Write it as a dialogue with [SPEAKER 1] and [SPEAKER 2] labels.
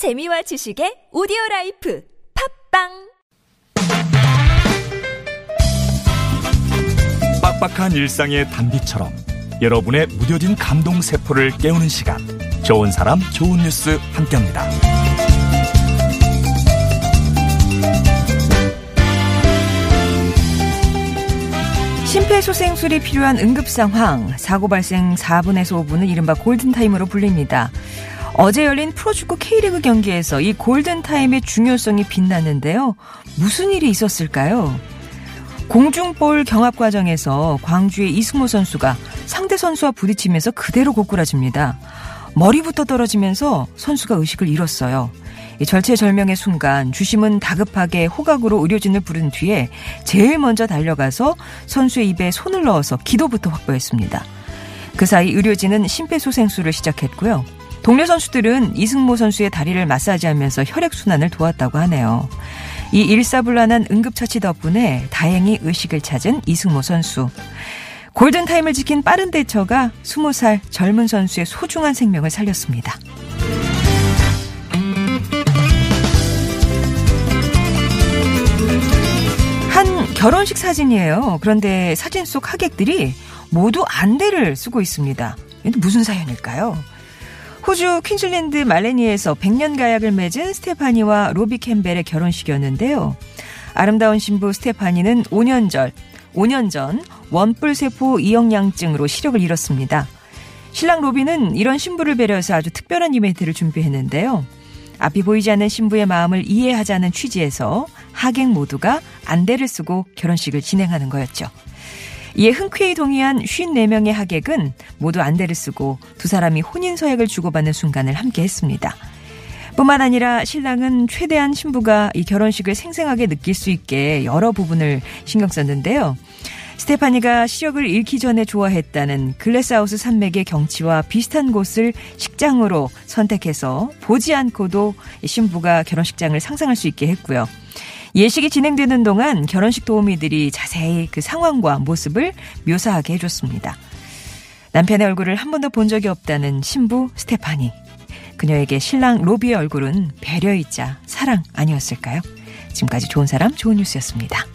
[SPEAKER 1] 재미와 지식의 오디오 life 팟빵
[SPEAKER 2] 빡빡한 일상의 단비처럼 여러분의 무뎌진 감동 세포를 깨우는 시간 좋은 사람 좋은 뉴스 함께합니다.
[SPEAKER 3] 심폐소생술이 필요한 응급 상황, 사고 발생 4분에서 5분은 이른바 골든타임으로 불립니다. 어제 열린 프로축구 K리그 경기에서 이 골든타임의 중요성이 빛났는데요. 무슨 일이 있었을까요? 공중볼 경합 과정에서 광주의 이승모 선수가 상대 선수와 부딪히면서 그대로 고꾸라집니다. 머리부터 떨어지면서 선수가 의식을 잃었어요. 절체절명의 순간 주심은 다급하게 호각으로 의료진을 부른 뒤에 제일 먼저 달려가서 선수의 입에 손을 넣어서 기도부터 확보했습니다. 그 사이 의료진은 심폐소생술을 시작했고요. 동료 선수들은 이승모 선수의 다리를 마사지하면서 혈액순환을 도왔다고 하네요. 이 일사불란한 응급처치 덕분에 다행히 의식을 찾은 이승모 선수. 골든타임을 지킨 빠른 대처가 20살 젊은 선수의 소중한 생명을 살렸습니다. 한 결혼식 사진이에요. 그런데 사진 속 하객들이 모두 안대를 쓰고 있습니다. 무슨 사연일까요? 호주 퀸즐랜드 말레니에서 100년 가약을 맺은 스테파니와 로비 캠벨의 결혼식이었는데요. 아름다운 신부 스테파니는 5년 전, 5년 전 원뿔세포 이형량증으로 시력을 잃었습니다. 신랑 로비는 이런 신부를 배려해서 아주 특별한 이벤트를 준비했는데요. 앞이 보이지 않는 신부의 마음을 이해하자는 취지에서 하객 모두가 안대를 쓰고 결혼식을 진행하는 거였죠. 이에 흔쾌히 동의한 54명의 하객은 모두 안대를 쓰고 두 사람이 혼인 서약을 주고받는 순간을 함께 했습니다. 뿐만 아니라 신랑은 최대한 신부가 이 결혼식을 생생하게 느낄 수 있게 여러 부분을 신경 썼는데요. 스테파니가 시력을 잃기 전에 좋아했다는 글래스하우스 산맥의 경치와 비슷한 곳을 식장으로 선택해서 보지 않고도 신부가 결혼식장을 상상할 수 있게 했고요. 예식이 진행되는 동안 결혼식 도우미들이 자세히 그 상황과 모습을 묘사하게 해줬습니다. 남편의 얼굴을 한 번도 본 적이 없다는 신부 스테파니. 그녀에게 신랑 로비의 얼굴은 배려이자 사랑 아니었을까요? 지금까지 좋은 사람, 좋은 뉴스였습니다.